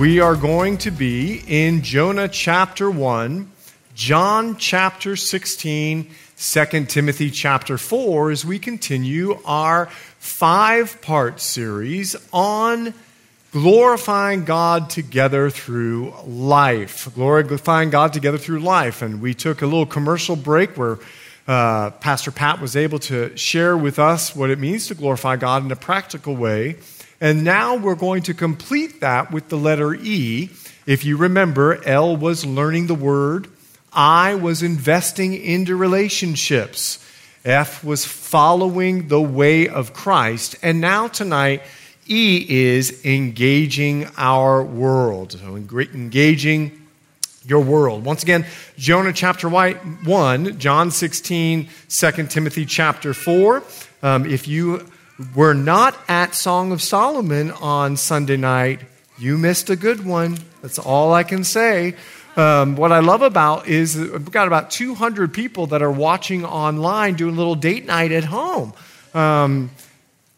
We are going to be in Jonah chapter 1, John chapter 16, 2 Timothy chapter 4 as we continue our five part series on glorifying God together through life. Glorifying God together through life. And we took a little commercial break where uh, Pastor Pat was able to share with us what it means to glorify God in a practical way. And now we're going to complete that with the letter E. If you remember, L was learning the word, I was investing into relationships, F was following the way of Christ, and now tonight, E is engaging our world. So, engaging your world. Once again, Jonah chapter 1, John 16, 2 Timothy chapter 4. Um, if you were not at Song of Solomon on Sunday night, you missed a good one. That's all I can say. Um, what I love about is we've got about 200 people that are watching online doing a little date night at home. Um,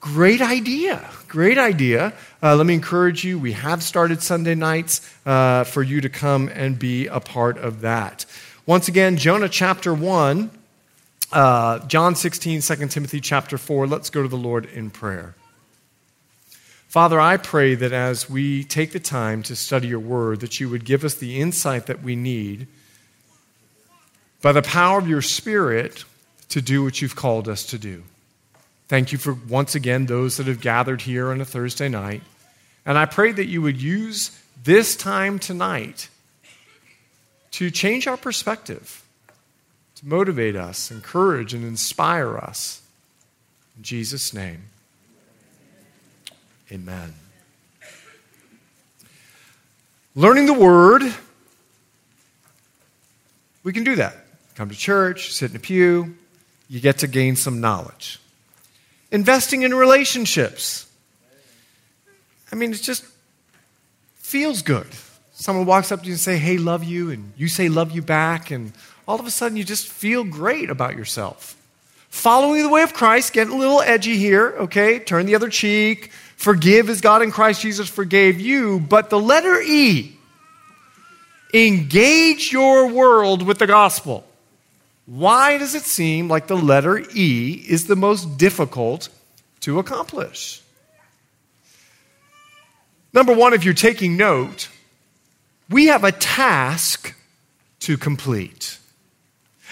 great idea. Great idea. Uh, let me encourage you. We have started Sunday nights uh, for you to come and be a part of that. Once again, Jonah chapter 1. Uh, John 16, 2 Timothy chapter 4. Let's go to the Lord in prayer. Father, I pray that as we take the time to study your word, that you would give us the insight that we need by the power of your Spirit to do what you've called us to do. Thank you for once again those that have gathered here on a Thursday night. And I pray that you would use this time tonight to change our perspective to motivate us, encourage, and inspire us. In Jesus' name, amen. Learning the Word, we can do that. Come to church, sit in a pew, you get to gain some knowledge. Investing in relationships. I mean, it just feels good. Someone walks up to you and say, "Hey, love you," and you say, "Love you back," and all of a sudden you just feel great about yourself. Following the way of Christ, getting a little edgy here, okay? Turn the other cheek. Forgive as God in Christ Jesus forgave you. But the letter E, engage your world with the gospel. Why does it seem like the letter E is the most difficult to accomplish? Number one, if you're taking note, we have a task to complete.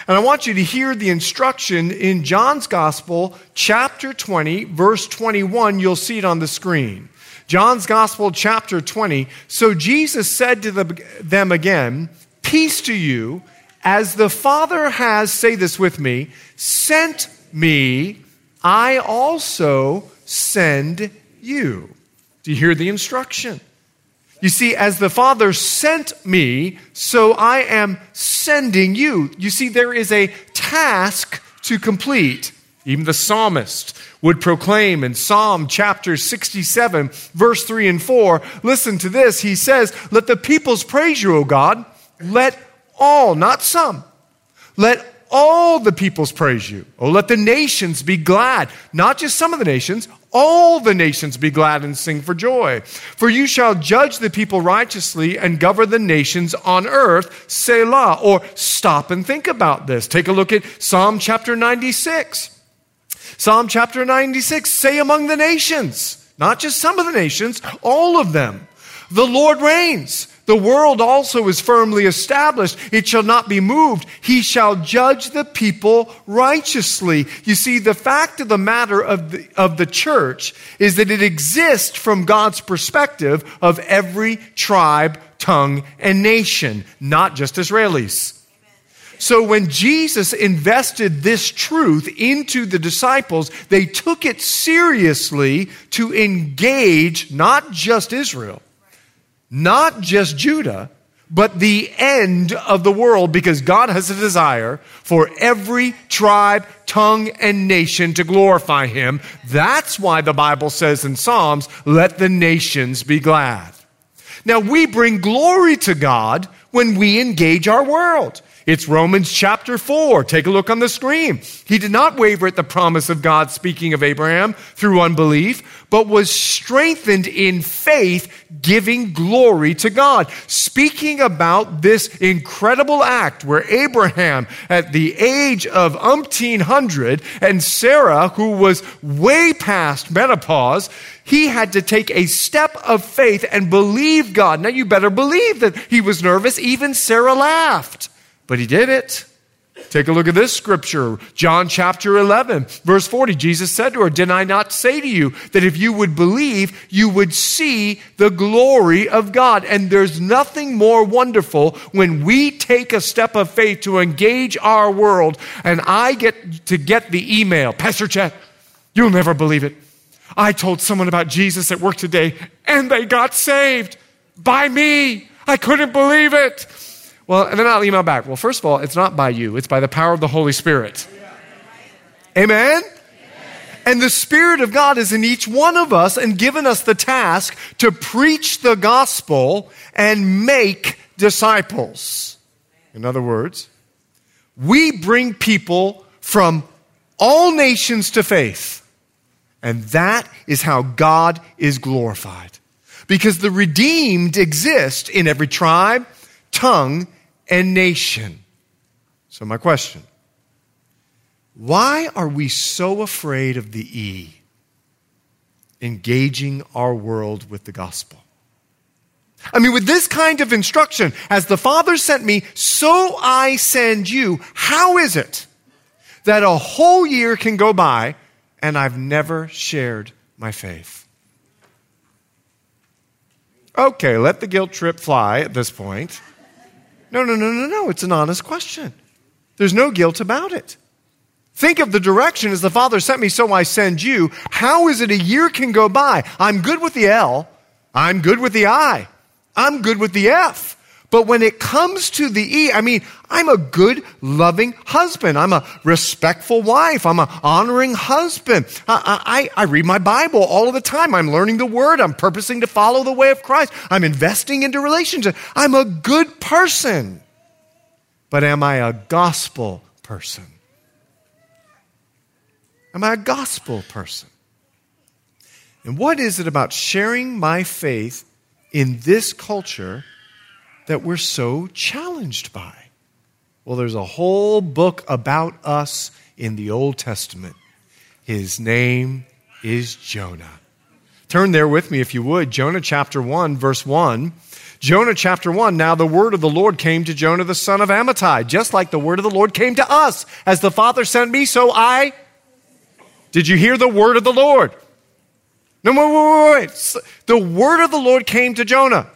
And I want you to hear the instruction in John's Gospel, chapter 20, verse 21. You'll see it on the screen. John's Gospel, chapter 20. So Jesus said to them again, Peace to you, as the Father has, say this with me, sent me, I also send you. Do you hear the instruction? You see, as the Father sent me, so I am sending you. You see, there is a task to complete. Even the psalmist would proclaim in Psalm chapter 67, verse 3 and 4. Listen to this. He says, Let the peoples praise you, O God. Let all, not some, let all the peoples praise you. Oh, let the nations be glad. Not just some of the nations, all the nations be glad and sing for joy. For you shall judge the people righteously and govern the nations on earth. Selah. Or stop and think about this. Take a look at Psalm chapter 96. Psalm chapter 96 say among the nations, not just some of the nations, all of them. The Lord reigns. The world also is firmly established. It shall not be moved. He shall judge the people righteously. You see, the fact of the matter of the, of the church is that it exists from God's perspective of every tribe, tongue, and nation, not just Israelis. So when Jesus invested this truth into the disciples, they took it seriously to engage not just Israel, not just Judah, but the end of the world because God has a desire for every tribe, tongue, and nation to glorify Him. That's why the Bible says in Psalms, let the nations be glad. Now, we bring glory to God when we engage our world. It's Romans chapter 4. Take a look on the screen. He did not waver at the promise of God, speaking of Abraham, through unbelief, but was strengthened in faith, giving glory to God. Speaking about this incredible act where Abraham, at the age of umpteen hundred, and Sarah, who was way past menopause, he had to take a step of faith and believe God. Now, you better believe that he was nervous. Even Sarah laughed. But he did it. Take a look at this scripture, John chapter 11, verse 40. Jesus said to her, Did I not say to you that if you would believe, you would see the glory of God? And there's nothing more wonderful when we take a step of faith to engage our world, and I get to get the email, Pastor Chet, you'll never believe it. I told someone about Jesus at work today, and they got saved by me. I couldn't believe it. Well, and then I'll email back. Well, first of all, it's not by you, it's by the power of the Holy Spirit. Amen? And the Spirit of God is in each one of us and given us the task to preach the gospel and make disciples. In other words, we bring people from all nations to faith. And that is how God is glorified. Because the redeemed exist in every tribe, tongue, and nation. So, my question why are we so afraid of the E? Engaging our world with the gospel. I mean, with this kind of instruction, as the Father sent me, so I send you, how is it that a whole year can go by and I've never shared my faith? Okay, let the guilt trip fly at this point. No, no, no, no, no. It's an honest question. There's no guilt about it. Think of the direction as the Father sent me, so I send you. How is it a year can go by? I'm good with the L. I'm good with the I. I'm good with the F. But when it comes to the E, I mean, I'm a good, loving husband. I'm a respectful wife. I'm an honoring husband. I, I, I, read my Bible all of the time. I'm learning the word. I'm purposing to follow the way of Christ. I'm investing into relationships. I'm a good person. But am I a gospel person? Am I a gospel person? And what is it about sharing my faith in this culture? That we're so challenged by? Well, there's a whole book about us in the Old Testament. His name is Jonah. Turn there with me if you would. Jonah chapter 1, verse 1. Jonah chapter 1. Now the word of the Lord came to Jonah the son of Amittai, just like the word of the Lord came to us. As the Father sent me, so I. Did you hear the word of the Lord? No, wait, wait, wait. The word of the Lord came to Jonah.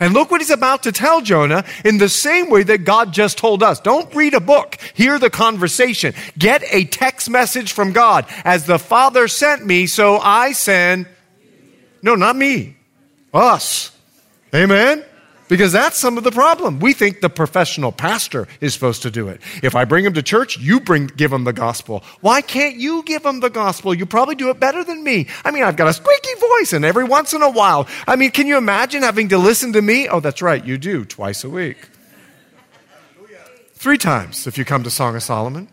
And look what he's about to tell Jonah in the same way that God just told us. Don't read a book. Hear the conversation. Get a text message from God. As the Father sent me, so I send. No, not me. Us. Amen? Because that's some of the problem. We think the professional pastor is supposed to do it. If I bring him to church, you bring, give him the gospel. Why can't you give him the gospel? You probably do it better than me. I mean, I've got a squeaky voice, and every once in a while, I mean, can you imagine having to listen to me? Oh, that's right, you do, twice a week. Three times if you come to Song of Solomon.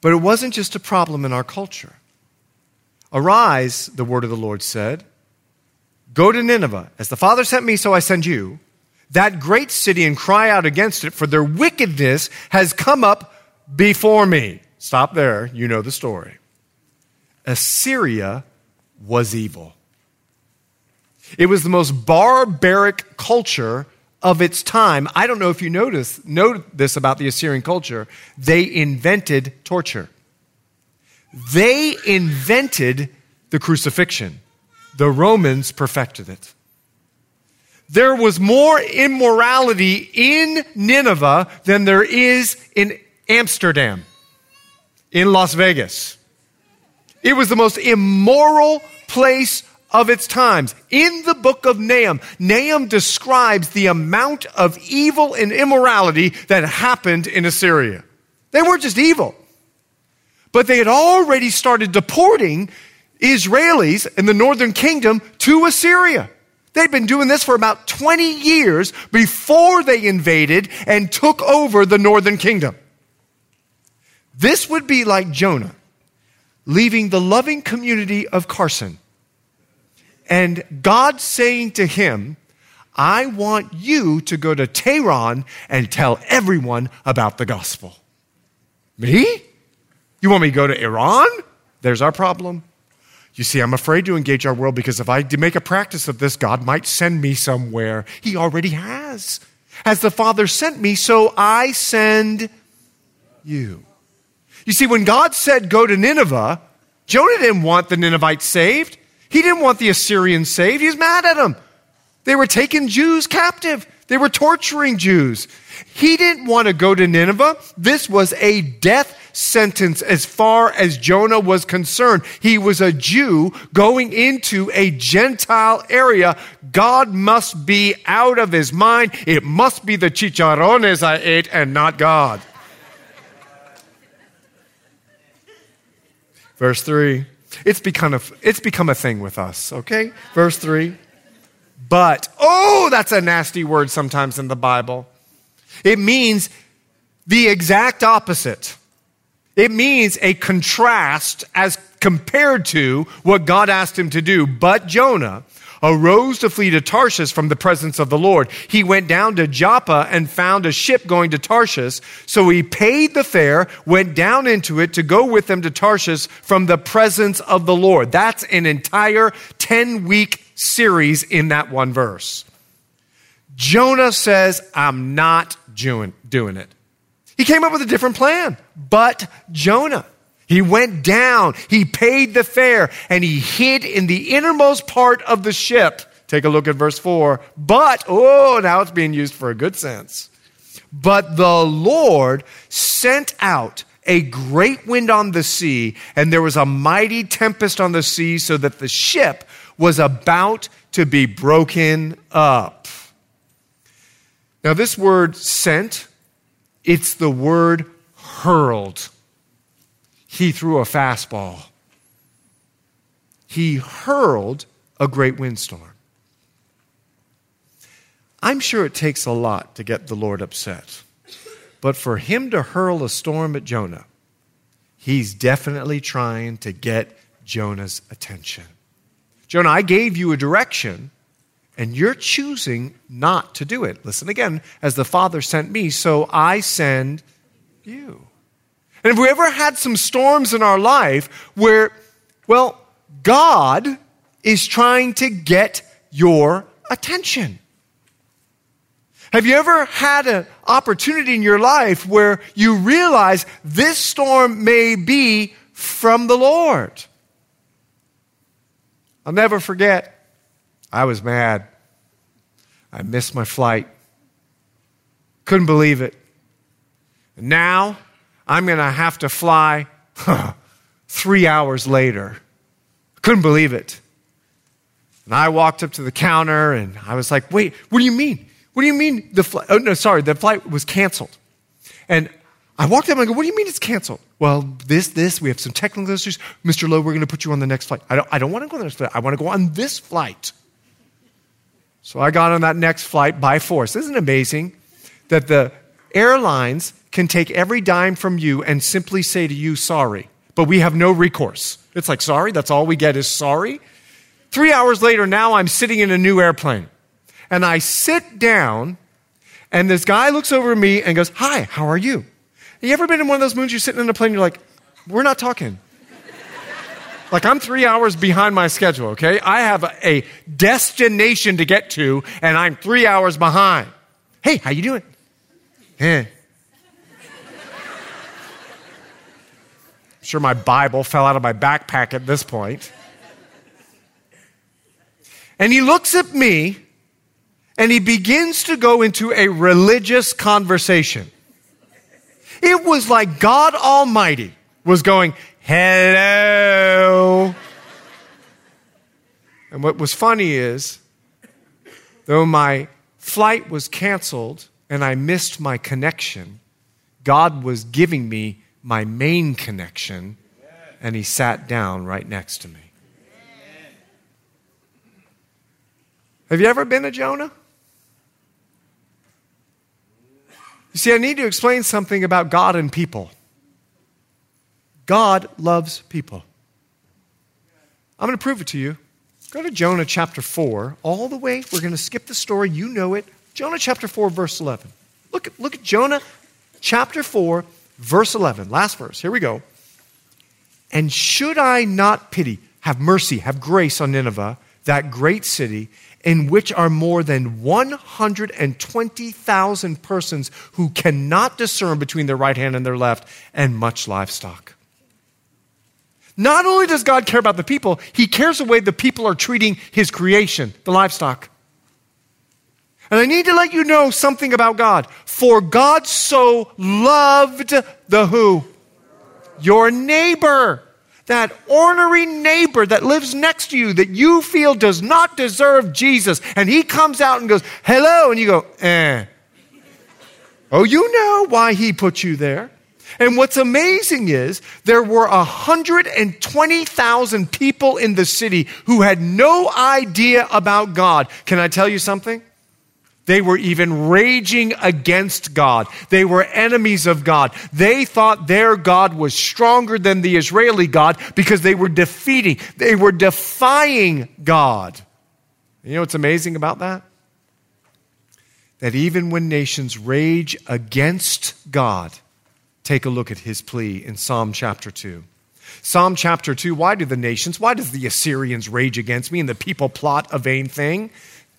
But it wasn't just a problem in our culture. Arise, the word of the Lord said Go to Nineveh. As the Father sent me, so I send you. That great city and cry out against it, for their wickedness has come up before me. Stop there. You know the story. Assyria was evil. It was the most barbaric culture of its time. I don't know if you notice, know this about the Assyrian culture. They invented torture. They invented the crucifixion. The Romans perfected it. There was more immorality in Nineveh than there is in Amsterdam, in Las Vegas. It was the most immoral place of its times. In the book of Nahum, Nahum describes the amount of evil and immorality that happened in Assyria. They weren't just evil, but they had already started deporting Israelis in the northern kingdom to Assyria. They'd been doing this for about 20 years before they invaded and took over the northern kingdom. This would be like Jonah leaving the loving community of Carson and God saying to him, I want you to go to Tehran and tell everyone about the gospel. Me? You want me to go to Iran? There's our problem. You see, I'm afraid to engage our world because if I make a practice of this, God might send me somewhere. He already has. As the Father sent me, so I send you. You see, when God said, Go to Nineveh, Jonah didn't want the Ninevites saved. He didn't want the Assyrians saved. He was mad at them. They were taking Jews captive. They were torturing Jews. He didn't want to go to Nineveh. This was a death sentence as far as Jonah was concerned. He was a Jew going into a Gentile area. God must be out of his mind. It must be the chicharrones I ate and not God. Verse 3. It's become a, it's become a thing with us, okay? Verse 3. But, oh, that's a nasty word sometimes in the Bible. It means the exact opposite. It means a contrast as compared to what God asked him to do. But Jonah, arose to flee to Tarshish from the presence of the Lord. He went down to Joppa and found a ship going to Tarshish. So he paid the fare, went down into it to go with them to Tarshish from the presence of the Lord. That's an entire 10 week series in that one verse. Jonah says, I'm not doing, doing it. He came up with a different plan, but Jonah. He went down, he paid the fare, and he hid in the innermost part of the ship. Take a look at verse 4. But, oh, now it's being used for a good sense. But the Lord sent out a great wind on the sea, and there was a mighty tempest on the sea, so that the ship was about to be broken up. Now, this word sent, it's the word hurled he threw a fastball. He hurled a great windstorm. I'm sure it takes a lot to get the Lord upset. But for him to hurl a storm at Jonah, he's definitely trying to get Jonah's attention. Jonah, I gave you a direction, and you're choosing not to do it. Listen again, as the Father sent me, so I send you. And if we ever had some storms in our life where, well, God is trying to get your attention. Have you ever had an opportunity in your life where you realize this storm may be from the Lord? I'll never forget. I was mad. I missed my flight. Couldn't believe it. now, I'm going to have to fly huh, three hours later. Couldn't believe it. And I walked up to the counter and I was like, wait, what do you mean? What do you mean the flight? Oh, no, sorry, the flight was canceled. And I walked up and I go, what do you mean it's canceled? Well, this, this, we have some technical issues. Mr. Lowe, we're going to put you on the next flight. I don't, I don't want to go on the next flight. I want to go on this flight. So I got on that next flight by force. Isn't it amazing that the airlines can take every dime from you and simply say to you, sorry, but we have no recourse. It's like, sorry, that's all we get is sorry. Three hours later, now I'm sitting in a new airplane. And I sit down, and this guy looks over at me and goes, Hi, how are you? You ever been in one of those moons you're sitting in a plane, you're like, We're not talking. Like, I'm three hours behind my schedule, okay? I have a, destination to get to, and I'm three hours behind. Hey, how you doing? Eh. sure my Bible fell out of my backpack at this point. And he looks at me and he begins to go into a religious conversation. It was like God Almighty was going, Hello. And what was funny is, though my flight was canceled and I missed my connection, God was giving me my main connection, and He sat down right next to me. Have you ever been a Jonah? You see, I need to explain something about God and people. God loves people. I'm going to prove it to you. Go to Jonah chapter 4, all the way. We're going to skip the story. You know it. Jonah chapter 4, verse 11. Look at, look at Jonah chapter 4, verse 11. Last verse. Here we go. And should I not pity, have mercy, have grace on Nineveh, that great city, in which are more than 120,000 persons who cannot discern between their right hand and their left, and much livestock. Not only does God care about the people, He cares the way the people are treating His creation, the livestock. And I need to let you know something about God. For God so loved the who? Your neighbor that ornery neighbor that lives next to you that you feel does not deserve Jesus, and he comes out and goes, Hello, and you go, Eh. Oh, you know why he put you there. And what's amazing is there were 120,000 people in the city who had no idea about God. Can I tell you something? They were even raging against God. They were enemies of God. They thought their God was stronger than the Israeli God because they were defeating, they were defying God. You know what's amazing about that? That even when nations rage against God, take a look at his plea in Psalm chapter 2. Psalm chapter 2 Why do the nations, why does the Assyrians rage against me and the people plot a vain thing?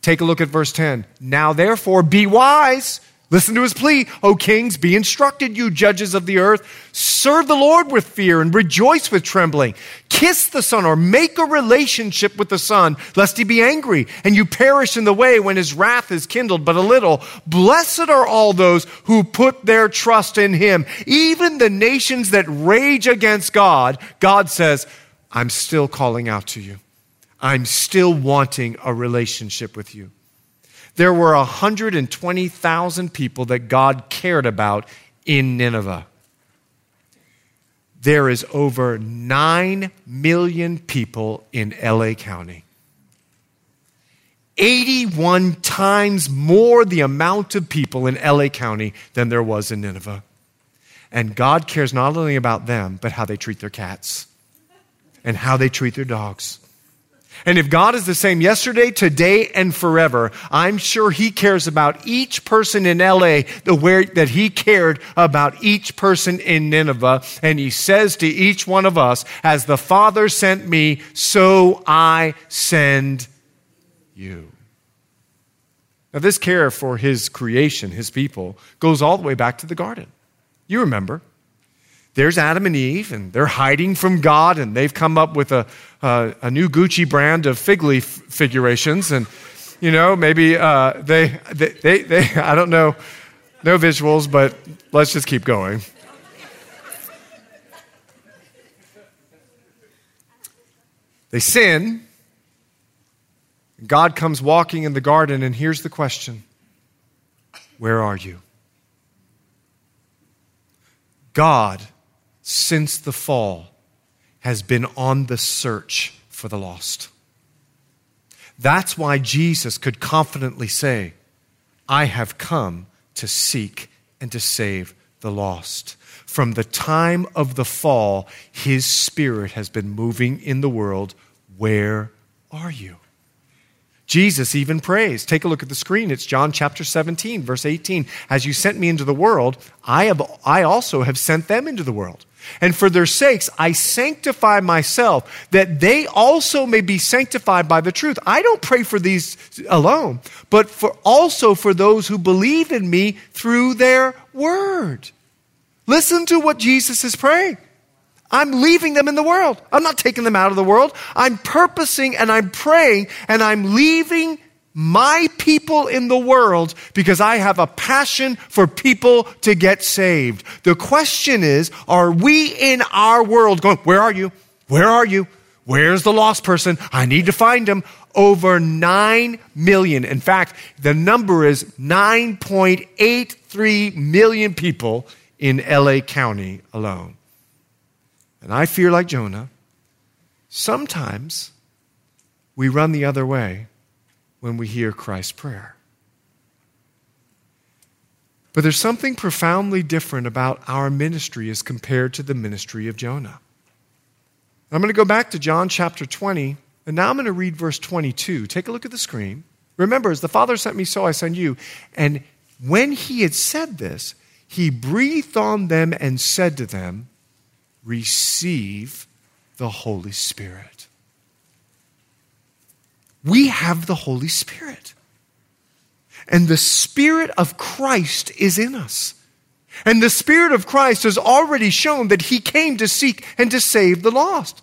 Take a look at verse 10. Now, therefore, be wise. Listen to his plea. O kings, be instructed, you judges of the earth. Serve the Lord with fear and rejoice with trembling. Kiss the Son or make a relationship with the Son, lest he be angry and you perish in the way when his wrath is kindled but a little. Blessed are all those who put their trust in him. Even the nations that rage against God, God says, I'm still calling out to you. I'm still wanting a relationship with you. There were 120,000 people that God cared about in Nineveh. There is over 9 million people in LA County. 81 times more the amount of people in LA County than there was in Nineveh. And God cares not only about them, but how they treat their cats and how they treat their dogs and if God is the same yesterday, today, and forever, I'm sure He cares about each person in LA the way that He cared about each person in Nineveh. And He says to each one of us, As the Father sent me, so I send you. Now, this care for His creation, His people, goes all the way back to the garden. You remember there's Adam and Eve, and they're hiding from God, and they've come up with a, a, a new Gucci brand of fig leaf figurations. And, you know, maybe uh, they, they, they, they, I don't know, no visuals, but let's just keep going. They sin. God comes walking in the garden, and here's the question Where are you? God since the fall has been on the search for the lost. That's why Jesus could confidently say, I have come to seek and to save the lost. From the time of the fall, his spirit has been moving in the world. Where are you? Jesus even prays. Take a look at the screen. It's John chapter 17, verse 18. As you sent me into the world, I, have, I also have sent them into the world. And for their sakes, I sanctify myself, that they also may be sanctified by the truth. I don't pray for these alone, but for also for those who believe in me through their word. Listen to what Jesus is praying. I'm leaving them in the world. I'm not taking them out of the world. I'm purposing and I'm praying and I'm leaving my people in the world because I have a passion for people to get saved. The question is, are we in our world going, where are you? Where are you? Where's the lost person? I need to find him. over 9 million. In fact, the number is 9.83 million people in LA County alone. And I fear, like Jonah, sometimes we run the other way when we hear Christ's prayer. But there's something profoundly different about our ministry as compared to the ministry of Jonah. I'm going to go back to John chapter 20, and now I'm going to read verse 22. Take a look at the screen. Remember, as the Father sent me, so I send you. And when he had said this, he breathed on them and said to them, Receive the Holy Spirit. We have the Holy Spirit. And the Spirit of Christ is in us. And the Spirit of Christ has already shown that He came to seek and to save the lost.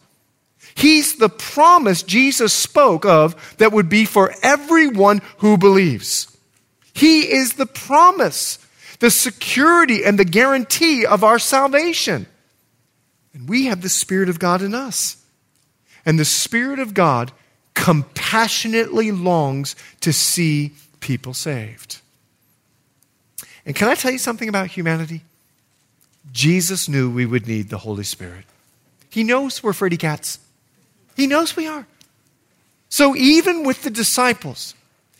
He's the promise Jesus spoke of that would be for everyone who believes. He is the promise, the security, and the guarantee of our salvation. And we have the Spirit of God in us. And the Spirit of God compassionately longs to see people saved. And can I tell you something about humanity? Jesus knew we would need the Holy Spirit. He knows we're fraidy cats. He knows we are. So even with the disciples,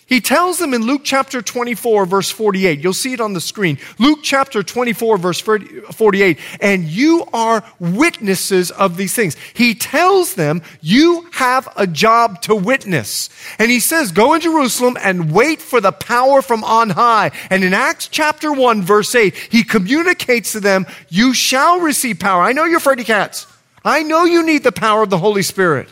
he tells them in Luke chapter 24, verse 48. You'll see it on the screen. Luke chapter 24, verse 48. And you are witnesses of these things. He tells them, you have a job to witness. And he says, go in Jerusalem and wait for the power from on high. And in Acts chapter 1, verse 8, he communicates to them, you shall receive power. I know you're fraidy cats. I know you need the power of the Holy Spirit.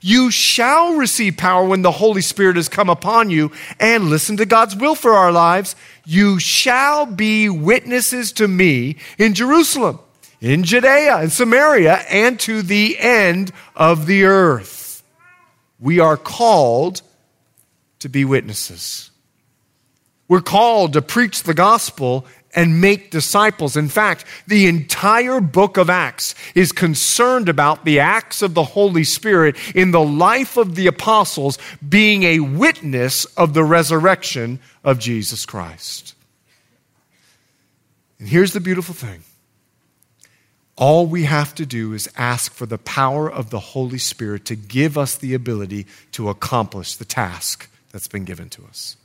You shall receive power when the Holy Spirit has come upon you and listen to God's will for our lives. You shall be witnesses to me in Jerusalem, in Judea and Samaria, and to the end of the earth. We are called to be witnesses. We're called to preach the gospel and make disciples. In fact, the entire book of Acts is concerned about the acts of the Holy Spirit in the life of the apostles being a witness of the resurrection of Jesus Christ. And here's the beautiful thing. All we have to do is ask for the power of the Holy Spirit to give us the ability to accomplish the task that's been given to us.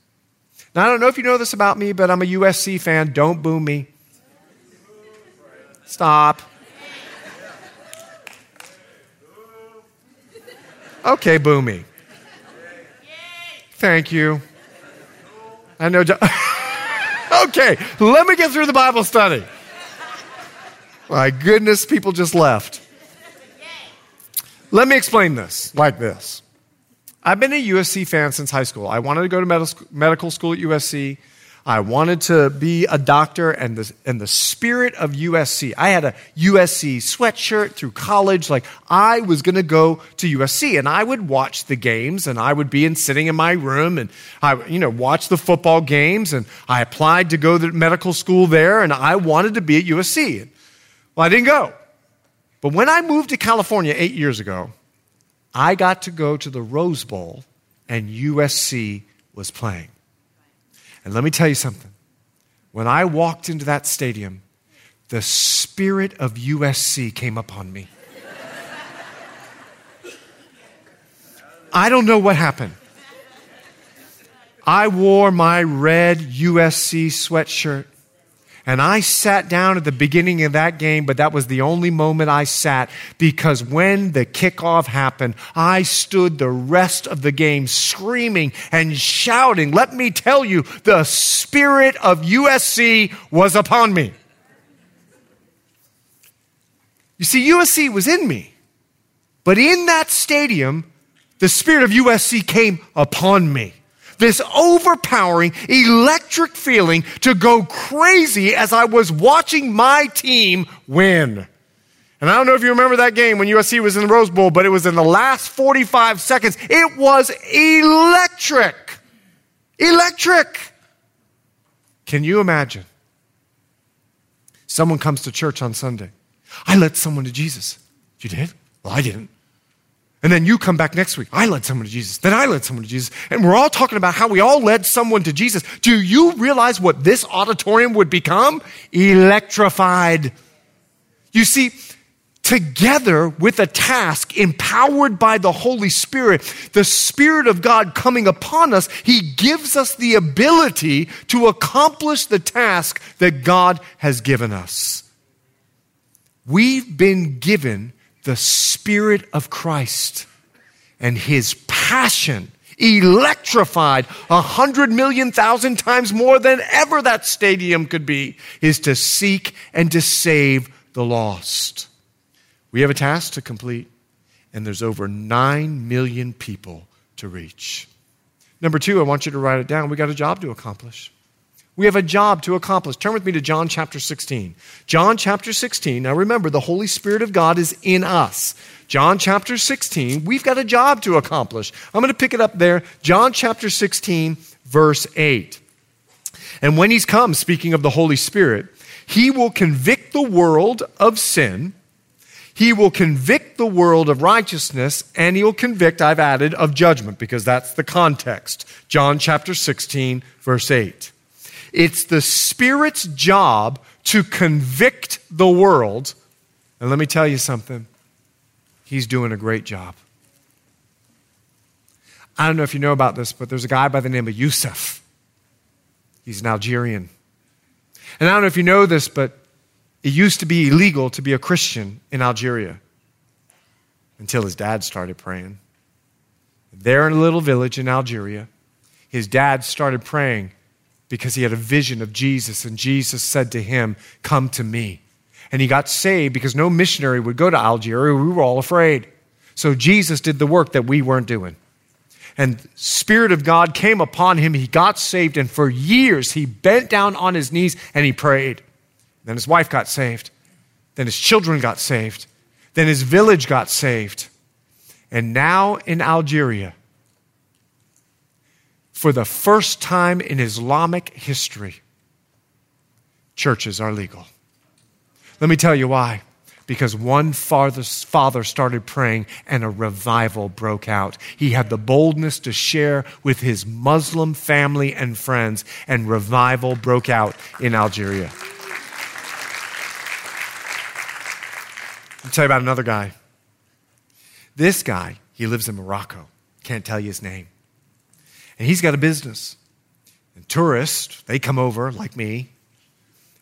Now, I don't know if you know this about me, but I'm a USC fan. Don't boo me. Stop. Okay, boo me. Thank you. I know. okay, let me get through the Bible study. My goodness, people just left. Let me explain this like this. I've been a USC fan since high school. I wanted to go to medical school at USC. I wanted to be a doctor and the, and the spirit of USC. I had a USC sweatshirt through college. Like I was going to go to USC and I would watch the games and I would be in sitting in my room and I, you know, watch the football games and I applied to go to medical school there and I wanted to be at USC. Well, I didn't go. But when I moved to California eight years ago, I got to go to the Rose Bowl and USC was playing. And let me tell you something. When I walked into that stadium, the spirit of USC came upon me. I don't know what happened. I wore my red USC sweatshirt. And I sat down at the beginning of that game, but that was the only moment I sat because when the kickoff happened, I stood the rest of the game screaming and shouting. Let me tell you, the spirit of USC was upon me. You see, USC was in me, but in that stadium, the spirit of USC came upon me this overpowering, electric feeling to go crazy as I was watching my team win. And I don't know if you remember that game when USC was in the Rose Bowl, but it was in the last 45 seconds. It was electric. Electric. Can you imagine? Someone comes to church on Sunday. I led someone to Jesus. You did? Well, I didn't. And then you come back next week. I led someone to Jesus. Then I led someone to Jesus. And we're all talking about how we all led someone to Jesus. Do you realize what this auditorium would become? Electrified. You see, together with a task empowered by the Holy Spirit, the Spirit of God coming upon us, He gives us the ability to accomplish the task that God has given us. We've been given the Spirit of Christ and His passion electrified a hundred million thousand times more than ever that stadium could be is to seek and to save the lost. We have a task to complete, and there's over 9 million people to reach. Number two, I want you to write it down. We got a job to accomplish. We have a job to accomplish. Turn with me to John chapter 16. John chapter 16. Now remember, the Holy Spirit of God is in us. John chapter 16, we've got a job to accomplish. I'm going to pick it up there. John chapter 16, verse 8. And when he's come, speaking of the Holy Spirit, he will convict the world of sin he will convict the world of righteousness and he will convict, I've added, of judgment because that's the context. John chapter 16, verse 8. It's the Spirit's job to convict the world. And let me tell you something, He's doing a great job. I don't know if you know about this, but there's a guy by the name of Yusuf. He's an Algerian. And I don't know if you know this, but it used to be illegal to be a Christian in Algeria until his dad started praying. There in a little village in Algeria, his dad started praying because he had a vision of Jesus, and Jesus said to him, Come to me. And he got saved because no missionary would go to Algeria. We were all afraid. So Jesus did the work that we weren't doing. And Spirit of God came upon him. He got saved, and for years he bent down on his knees and he prayed. Then his wife got saved. Then his children got saved. Then his village got saved. And now in Algeria, for the first time in Islamic history, churches are legal. Let me tell you why. Because one father started praying and a revival broke out. He had the boldness to share with his Muslim family and friends, and revival broke out in Algeria. I'll tell you about another guy. This guy, he lives in Morocco. Can't tell you his name. And he's got a business. And tourists, they come over like me.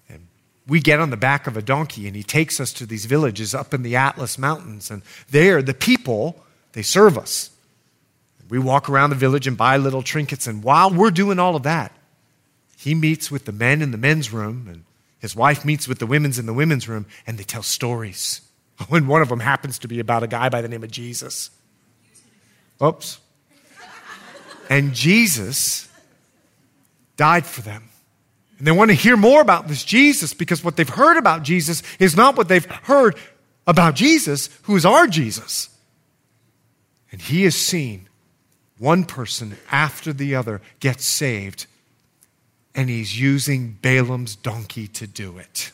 And we get on the back of a donkey and he takes us to these villages up in the Atlas Mountains. And there, the people, they serve us. We walk around the village and buy little trinkets. And while we're doing all of that, he meets with the men in the men's room and his wife meets with the women's in the women's room and they tell stories when one of them happens to be about a guy by the name of Jesus. Oops. And Jesus died for them. And they want to hear more about this Jesus because what they've heard about Jesus is not what they've heard about Jesus, who is our Jesus. And he has seen one person after the other get saved, and he's using Balaam's donkey to do it.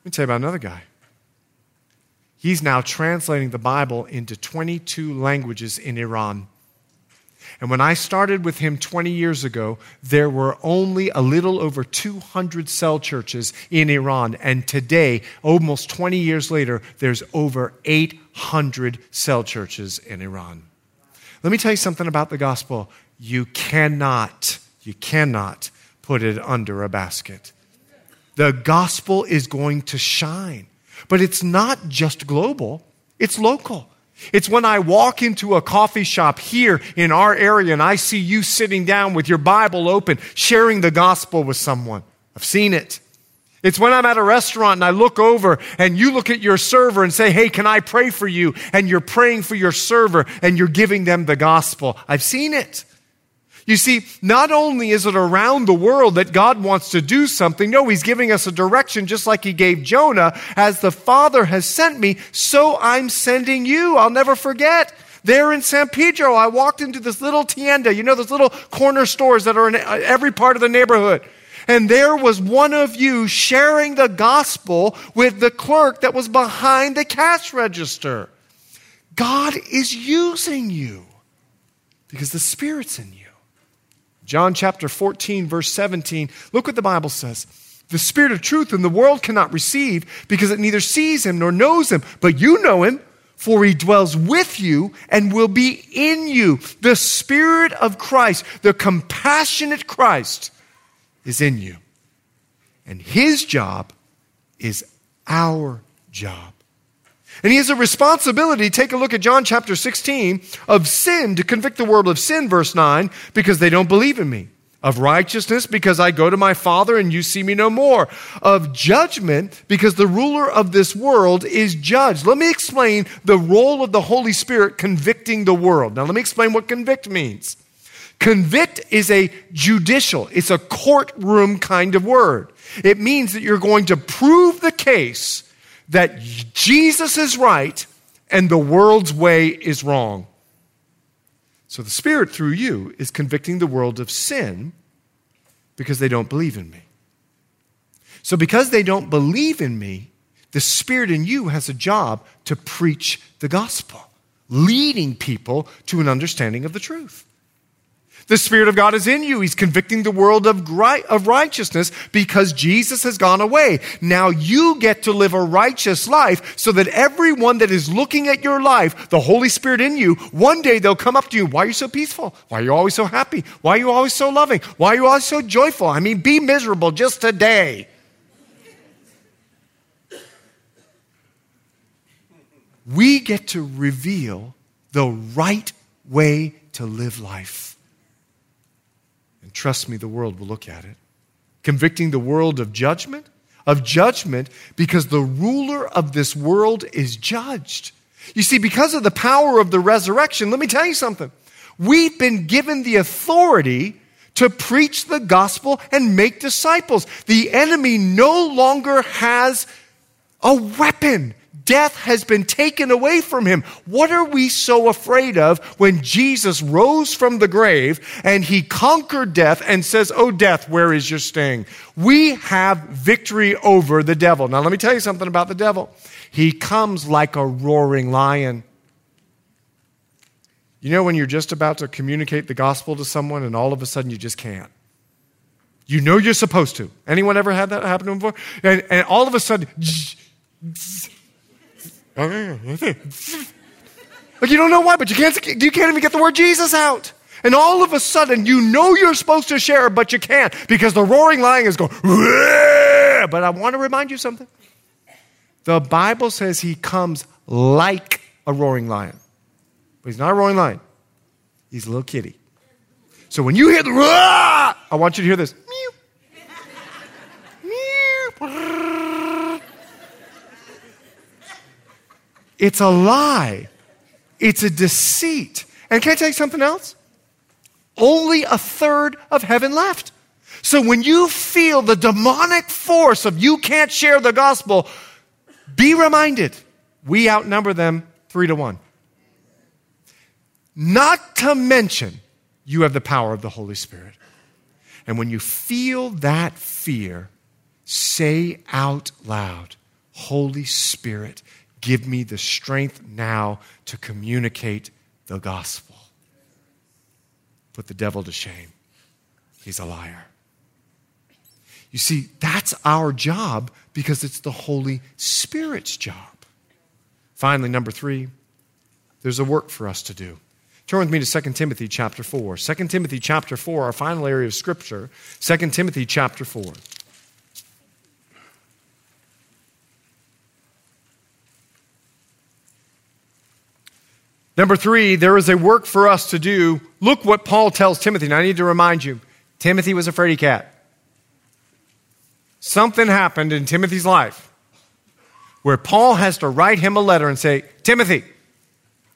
Let me tell you about another guy. He's now translating the Bible into 22 languages in Iran. And when I started with him 20 years ago, there were only a little over 200 cell churches in Iran. And today, almost 20 years later, there's over 800 cell churches in Iran. Let me tell you something about the gospel. You cannot, you cannot put it under a basket. The gospel is going to shine. But it's not just global, it's local. It's when I walk into a coffee shop here in our area and I see you sitting down with your Bible open, sharing the gospel with someone. I've seen it. It's when I'm at a restaurant and I look over and you look at your server and say, Hey, can I pray for you? And you're praying for your server and you're giving them the gospel. I've seen it. You see, not only is it around the world that God wants to do something, no, He's giving us a direction just like He gave Jonah. As the Father has sent me, so I'm sending you. I'll never forget. There in San Pedro, I walked into this little tienda, you know, those little corner stores that are in every part of the neighborhood. And there was one of you sharing the gospel with the clerk that was behind the cash register. God is using you because the Spirit's in you. John chapter 14, verse 17, look what the Bible says. The Spirit of truth in the world cannot receive because it neither sees him nor knows him, but you know him, for he dwells with you and will be in you. The Spirit of Christ, the compassionate Christ, is in you. And his job is our job. And he has a responsibility. Take a look at John chapter 16 of sin to convict the world of sin, verse 9, because they don't believe in me. Of righteousness, because I go to my Father and you see me no more. Of judgment, because the ruler of this world is judged. Let me explain the role of the Holy Spirit convicting the world. Now, let me explain what convict means. Convict is a judicial, it's a courtroom kind of word. It means that you're going to prove the case that Jesus is right and the world's way is wrong. So the Spirit, through you, is convicting the world of sin because they don't believe in me. So, because they don't believe in me, the Spirit in you has a job to preach the gospel, leading people to an understanding of the truth. The Spirit of God is in you. He's convicting the world of, of righteousness because Jesus has gone away. Now you get to live a righteous life so that everyone that is looking at your life, the Holy Spirit in you, one day they'll come up to you. Why are you so peaceful? Why are you always so happy? Why are you always so loving? Why are you always so joyful? I mean, be miserable just today. We get to reveal the right way to live life. Trust me, the world will look at it. Convicting the world of judgment? Of judgment because the ruler of this world is judged. You see, because of the power of the resurrection, let me tell you something. We've been given the authority to preach the gospel and make disciples. The enemy no longer has a weapon death has been taken away from him. What are we so afraid of when Jesus rose from the grave and he conquered death and says, Oh, death, where is your sting? We have victory over the devil. Now, let me tell you something about the devil. He comes like a roaring lion. You know, when you're just about to communicate the gospel to someone and all of a sudden you just can't. You know you're supposed to. Anyone ever had that happen to them before? And, and all of a sudden, Oh, like you don't know why, but you can't, you can't even get the word Jesus out. And all of a sudden, you know you're supposed to share, but you can't because the roaring lion is going, but I want to remind you something. The Bible says he comes like a roaring lion. But he's not a roaring lion. He's a little kitty. So when you hear the Wah! I want you to hear this. Meow. Meow. It's a lie. It's a deceit. And can I tell you something else? Only a third of heaven left. So when you feel the demonic force of you can't share the gospel, be reminded we outnumber them three to one. Not to mention, you have the power of the Holy Spirit. And when you feel that fear, say out loud, Holy Spirit, Give me the strength now to communicate the gospel. Put the devil to shame. He's a liar. You see, that's our job because it's the Holy Spirit's job. Finally, number three, there's a work for us to do. Turn with me to 2 Timothy chapter 4. 2 Timothy chapter 4, our final area of scripture. 2 Timothy chapter 4. Number three, there is a work for us to do. Look what Paul tells Timothy. Now, I need to remind you Timothy was a fraidy cat. Something happened in Timothy's life where Paul has to write him a letter and say, Timothy,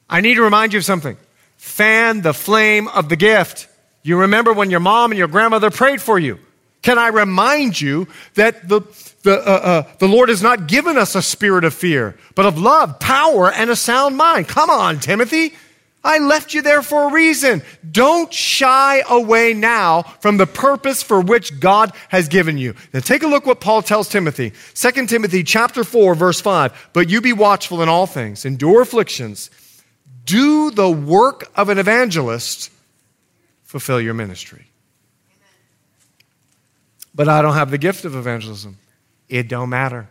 I need to remind you of something. Fan the flame of the gift. You remember when your mom and your grandmother prayed for you. Can I remind you that the, the, uh, uh, the Lord has not given us a spirit of fear, but of love, power, and a sound mind? Come on, Timothy. I left you there for a reason. Don't shy away now from the purpose for which God has given you. Now take a look what Paul tells Timothy. 2 Timothy chapter 4 verse 5. But you be watchful in all things, endure afflictions, do the work of an evangelist, fulfill your ministry. But I don't have the gift of evangelism. It don't matter.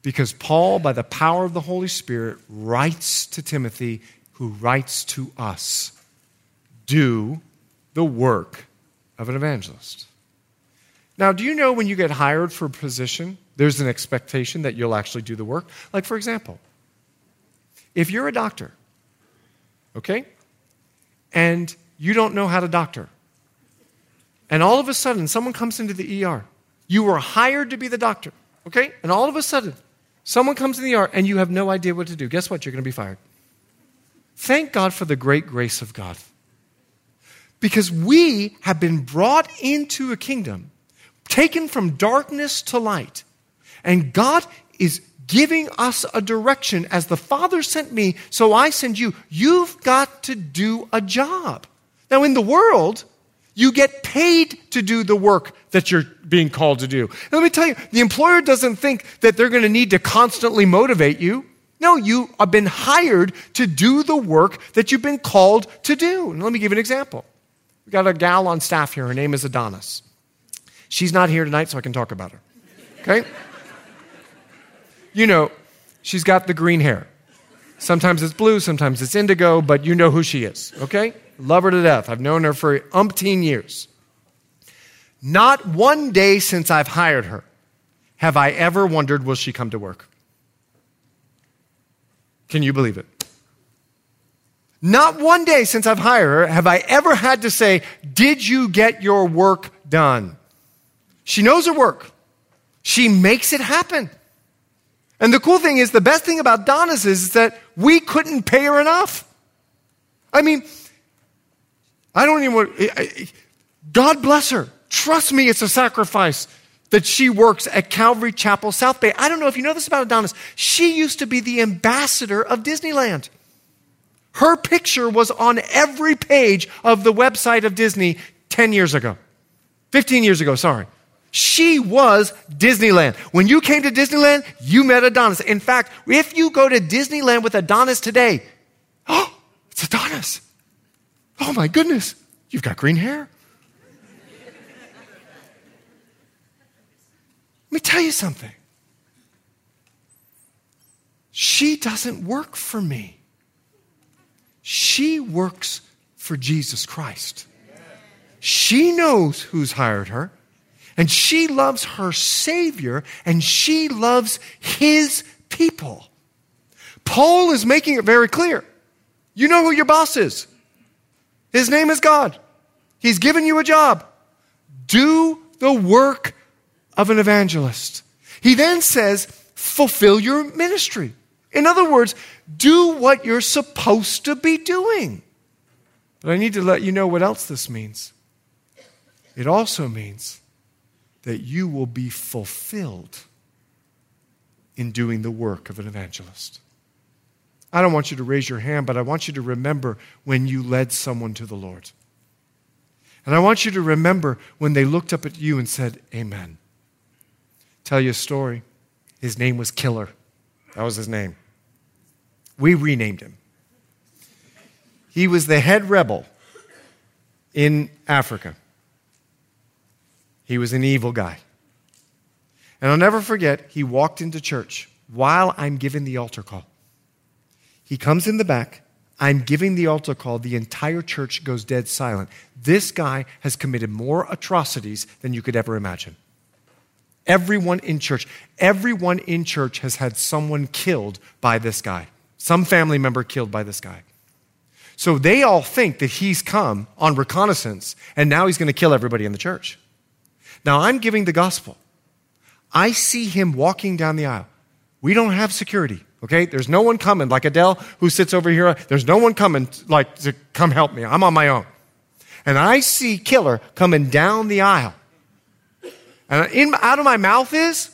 Because Paul, by the power of the Holy Spirit, writes to Timothy, who writes to us do the work of an evangelist. Now, do you know when you get hired for a position, there's an expectation that you'll actually do the work? Like, for example, if you're a doctor, okay, and you don't know how to doctor, and all of a sudden someone comes into the ER, you were hired to be the doctor, okay, and all of a sudden someone comes in the ER and you have no idea what to do. Guess what? You're going to be fired. Thank God for the great grace of God. Because we have been brought into a kingdom, taken from darkness to light. And God is giving us a direction as the Father sent me, so I send you. You've got to do a job. Now, in the world, you get paid to do the work that you're being called to do. And let me tell you, the employer doesn't think that they're going to need to constantly motivate you. No, you have been hired to do the work that you've been called to do. And let me give you an example. We've got a gal on staff here. Her name is Adonis. She's not here tonight, so I can talk about her. Okay? you know, she's got the green hair. Sometimes it's blue, sometimes it's indigo, but you know who she is. Okay? Love her to death. I've known her for umpteen years. Not one day since I've hired her have I ever wondered, will she come to work? Can you believe it? Not one day since I've hired her have I ever had to say, Did you get your work done? She knows her work, she makes it happen. And the cool thing is, the best thing about Adonis is, is that we couldn't pay her enough. I mean, I don't even God bless her. Trust me, it's a sacrifice that she works at Calvary Chapel, South Bay. I don't know if you know this about Adonis. She used to be the ambassador of Disneyland. Her picture was on every page of the website of Disney 10 years ago, 15 years ago, sorry. She was Disneyland. When you came to Disneyland, you met Adonis. In fact, if you go to Disneyland with Adonis today, oh, it's Adonis. Oh my goodness, you've got green hair. Let me tell you something. She doesn't work for me. She works for Jesus Christ. She knows who's hired her, and she loves her Savior, and she loves His people. Paul is making it very clear. You know who your boss is. His name is God. He's given you a job. Do the work of an evangelist. He then says, fulfill your ministry. In other words, do what you're supposed to be doing. But I need to let you know what else this means. It also means that you will be fulfilled in doing the work of an evangelist. I don't want you to raise your hand, but I want you to remember when you led someone to the Lord. And I want you to remember when they looked up at you and said, Amen. Tell you a story. His name was Killer. That was his name. We renamed him. He was the head rebel in Africa. He was an evil guy. And I'll never forget, he walked into church while I'm giving the altar call. He comes in the back. I'm giving the altar call. The entire church goes dead silent. This guy has committed more atrocities than you could ever imagine. Everyone in church, everyone in church has had someone killed by this guy, some family member killed by this guy. So they all think that he's come on reconnaissance and now he's going to kill everybody in the church. Now I'm giving the gospel. I see him walking down the aisle. We don't have security, okay? There's no one coming, like Adele who sits over here. There's no one coming, like, to come help me. I'm on my own. And I see Killer coming down the aisle. And in, out of my mouth is,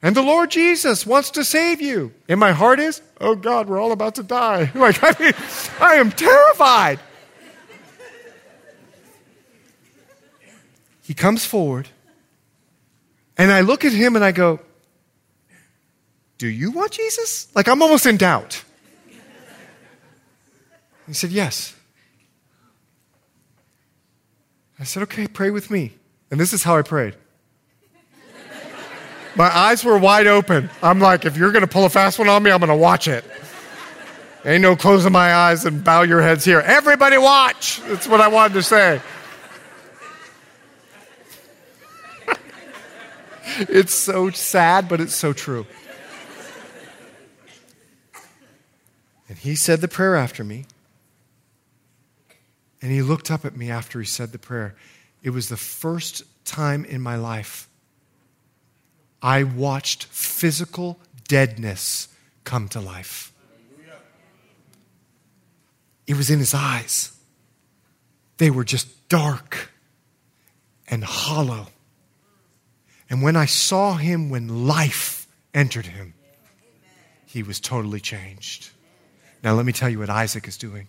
and the Lord Jesus wants to save you. And my heart is, oh God, we're all about to die. Like, I mean, I am terrified. He comes forward, and I look at him and I go, Do you want Jesus? Like, I'm almost in doubt. He said, Yes. I said, Okay, pray with me. And this is how I prayed. My eyes were wide open. I'm like, if you're going to pull a fast one on me, I'm going to watch it. Ain't no closing my eyes and bow your heads here. Everybody watch. That's what I wanted to say. it's so sad, but it's so true. And he said the prayer after me. And he looked up at me after he said the prayer. It was the first time in my life I watched physical deadness come to life. It was in his eyes. They were just dark and hollow. And when I saw him, when life entered him, he was totally changed. Now, let me tell you what Isaac is doing.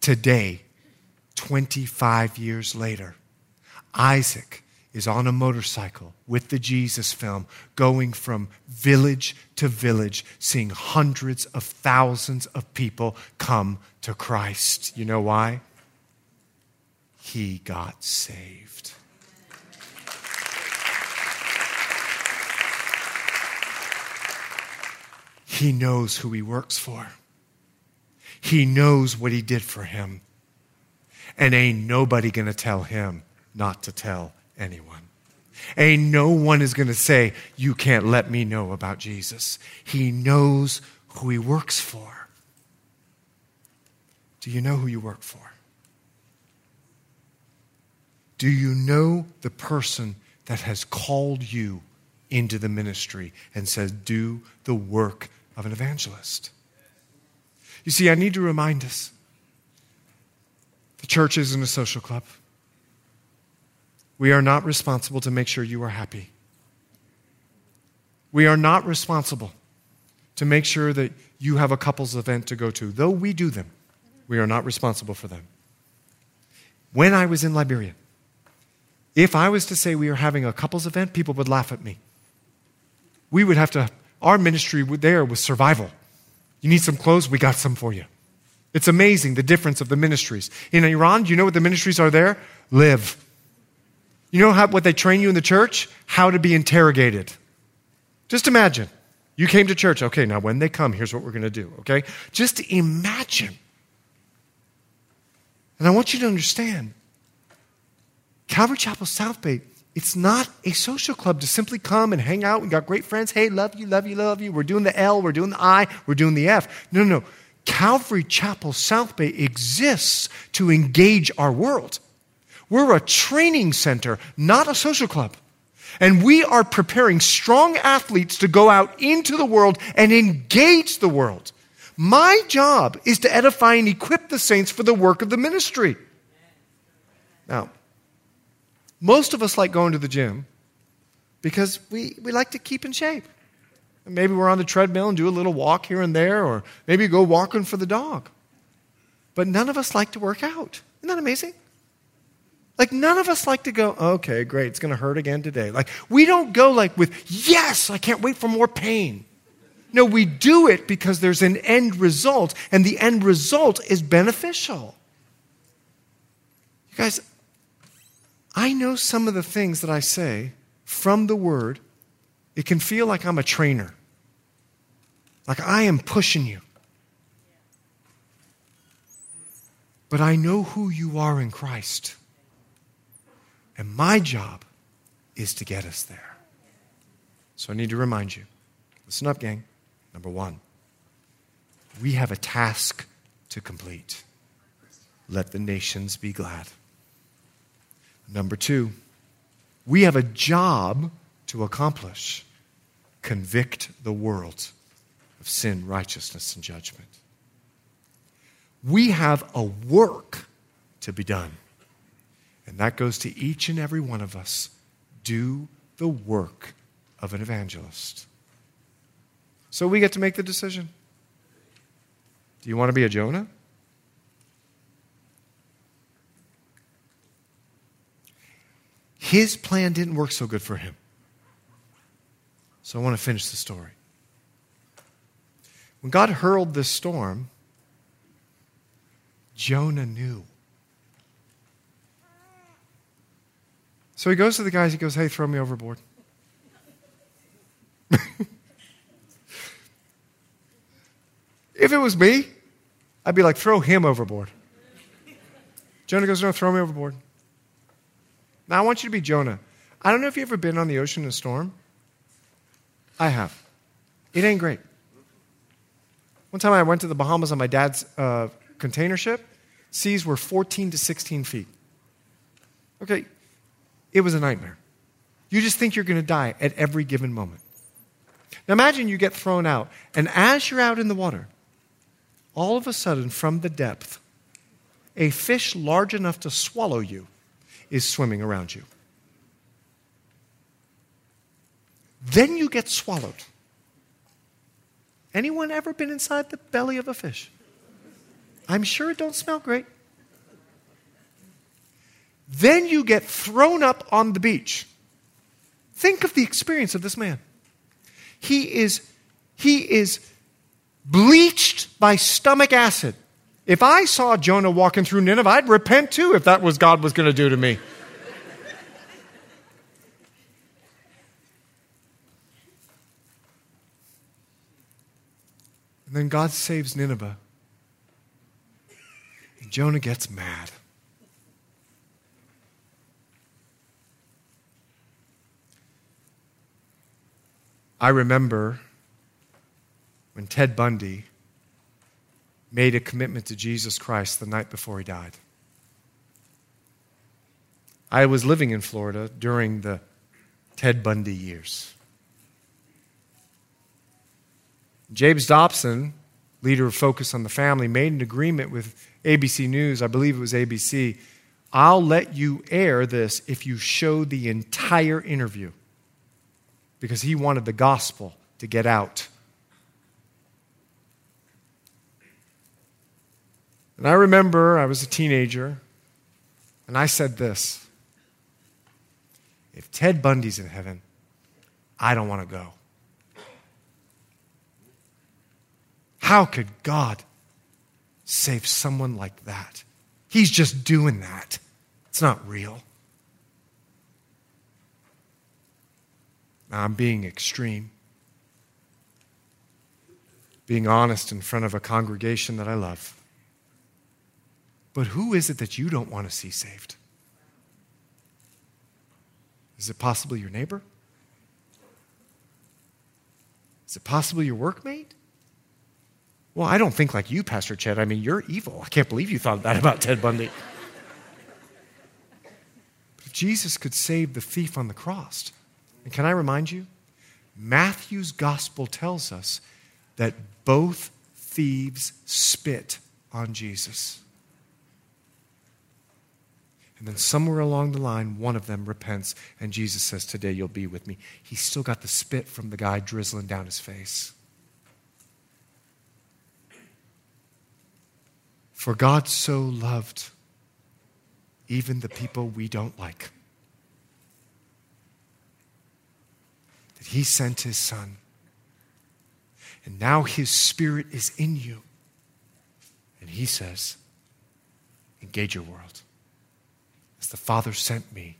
Today, 25 years later, Isaac is on a motorcycle with the Jesus film, going from village to village, seeing hundreds of thousands of people come to Christ. You know why? He got saved. He knows who he works for. He knows what he did for him. And ain't nobody going to tell him not to tell anyone. Ain't no one is going to say, You can't let me know about Jesus. He knows who he works for. Do you know who you work for? Do you know the person that has called you into the ministry and says, Do the work of an evangelist? You see, I need to remind us the church isn't a social club. We are not responsible to make sure you are happy. We are not responsible to make sure that you have a couples event to go to, though we do them. We are not responsible for them. When I was in Liberia, if I was to say we are having a couples event, people would laugh at me. We would have to, our ministry there was survival. You need some clothes? We got some for you. It's amazing the difference of the ministries. In Iran, do you know what the ministries are there? Live. You know how, what they train you in the church? How to be interrogated. Just imagine. You came to church. Okay, now when they come, here's what we're going to do. Okay? Just imagine. And I want you to understand Calvary Chapel South Bay, it's not a social club to simply come and hang out. We got great friends. Hey, love you, love you, love you. We're doing the L, we're doing the I, we're doing the F. No, no, no. Calvary Chapel South Bay exists to engage our world. We're a training center, not a social club. And we are preparing strong athletes to go out into the world and engage the world. My job is to edify and equip the saints for the work of the ministry. Now, most of us like going to the gym because we, we like to keep in shape. Maybe we're on the treadmill and do a little walk here and there, or maybe go walking for the dog. But none of us like to work out. Isn't that amazing? Like, none of us like to go, okay, great, it's going to hurt again today. Like, we don't go like with, yes, I can't wait for more pain. No, we do it because there's an end result, and the end result is beneficial. You guys, I know some of the things that I say from the Word. It can feel like I'm a trainer, like I am pushing you. But I know who you are in Christ. And my job is to get us there. So I need to remind you listen up, gang. Number one, we have a task to complete. Let the nations be glad. Number two, we have a job to accomplish. Convict the world of sin, righteousness, and judgment. We have a work to be done. And that goes to each and every one of us. Do the work of an evangelist. So we get to make the decision. Do you want to be a Jonah? His plan didn't work so good for him. So I want to finish the story. When God hurled this storm, Jonah knew. So he goes to the guys, he goes, Hey, throw me overboard. if it was me, I'd be like, Throw him overboard. Jonah goes, No, throw me overboard. Now I want you to be Jonah. I don't know if you've ever been on the ocean in a storm. I have. It ain't great. One time I went to the Bahamas on my dad's uh, container ship. Seas were 14 to 16 feet. Okay, it was a nightmare. You just think you're going to die at every given moment. Now imagine you get thrown out, and as you're out in the water, all of a sudden from the depth, a fish large enough to swallow you is swimming around you. Then you get swallowed. Anyone ever been inside the belly of a fish? I'm sure it don't smell great. Then you get thrown up on the beach. Think of the experience of this man. He is he is bleached by stomach acid. If I saw Jonah walking through Nineveh, I'd repent too if that was God was going to do to me. And then God saves Nineveh. And Jonah gets mad. I remember when Ted Bundy made a commitment to Jesus Christ the night before he died. I was living in Florida during the Ted Bundy years. James Dobson, leader of Focus on the Family, made an agreement with ABC News, I believe it was ABC. I'll let you air this if you show the entire interview because he wanted the gospel to get out. And I remember I was a teenager, and I said this If Ted Bundy's in heaven, I don't want to go. How could God save someone like that? He's just doing that. It's not real. Now, I'm being extreme, being honest in front of a congregation that I love. But who is it that you don't want to see saved? Is it possibly your neighbor? Is it possibly your workmate? Well, I don't think like you, Pastor Chad. I mean, you're evil. I can't believe you thought that about Ted Bundy. But if Jesus could save the thief on the cross, and can I remind you? Matthew's gospel tells us that both thieves spit on Jesus. And then somewhere along the line, one of them repents, and Jesus says, Today you'll be with me. He's still got the spit from the guy drizzling down his face. For God so loved even the people we don't like. That he sent his son. And now his spirit is in you. And he says, engage your world. As the Father sent me,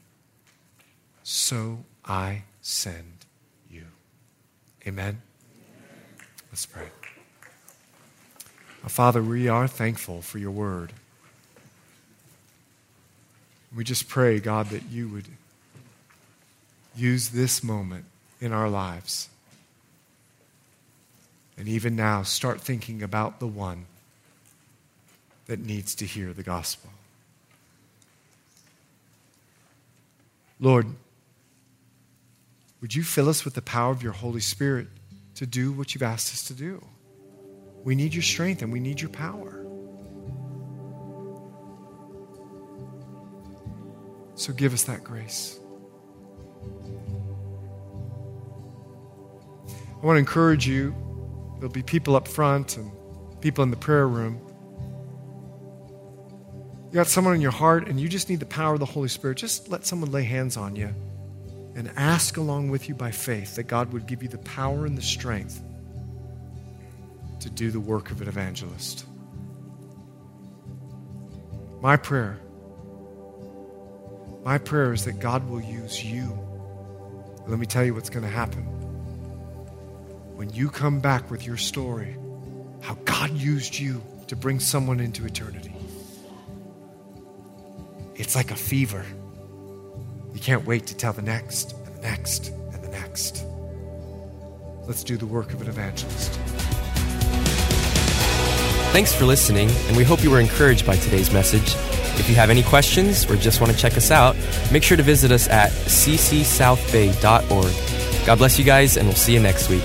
so I send you. Amen? Let's pray. Father, we are thankful for your word. We just pray, God, that you would use this moment in our lives. And even now, start thinking about the one that needs to hear the gospel. Lord, would you fill us with the power of your Holy Spirit to do what you've asked us to do? We need your strength and we need your power. So give us that grace. I want to encourage you. There'll be people up front and people in the prayer room. You got someone in your heart and you just need the power of the Holy Spirit. Just let someone lay hands on you and ask along with you by faith that God would give you the power and the strength to do the work of an evangelist. My prayer, my prayer is that God will use you. Let me tell you what's going to happen. When you come back with your story, how God used you to bring someone into eternity, it's like a fever. You can't wait to tell the next and the next and the next. Let's do the work of an evangelist. Thanks for listening, and we hope you were encouraged by today's message. If you have any questions or just want to check us out, make sure to visit us at ccsouthbay.org. God bless you guys, and we'll see you next week.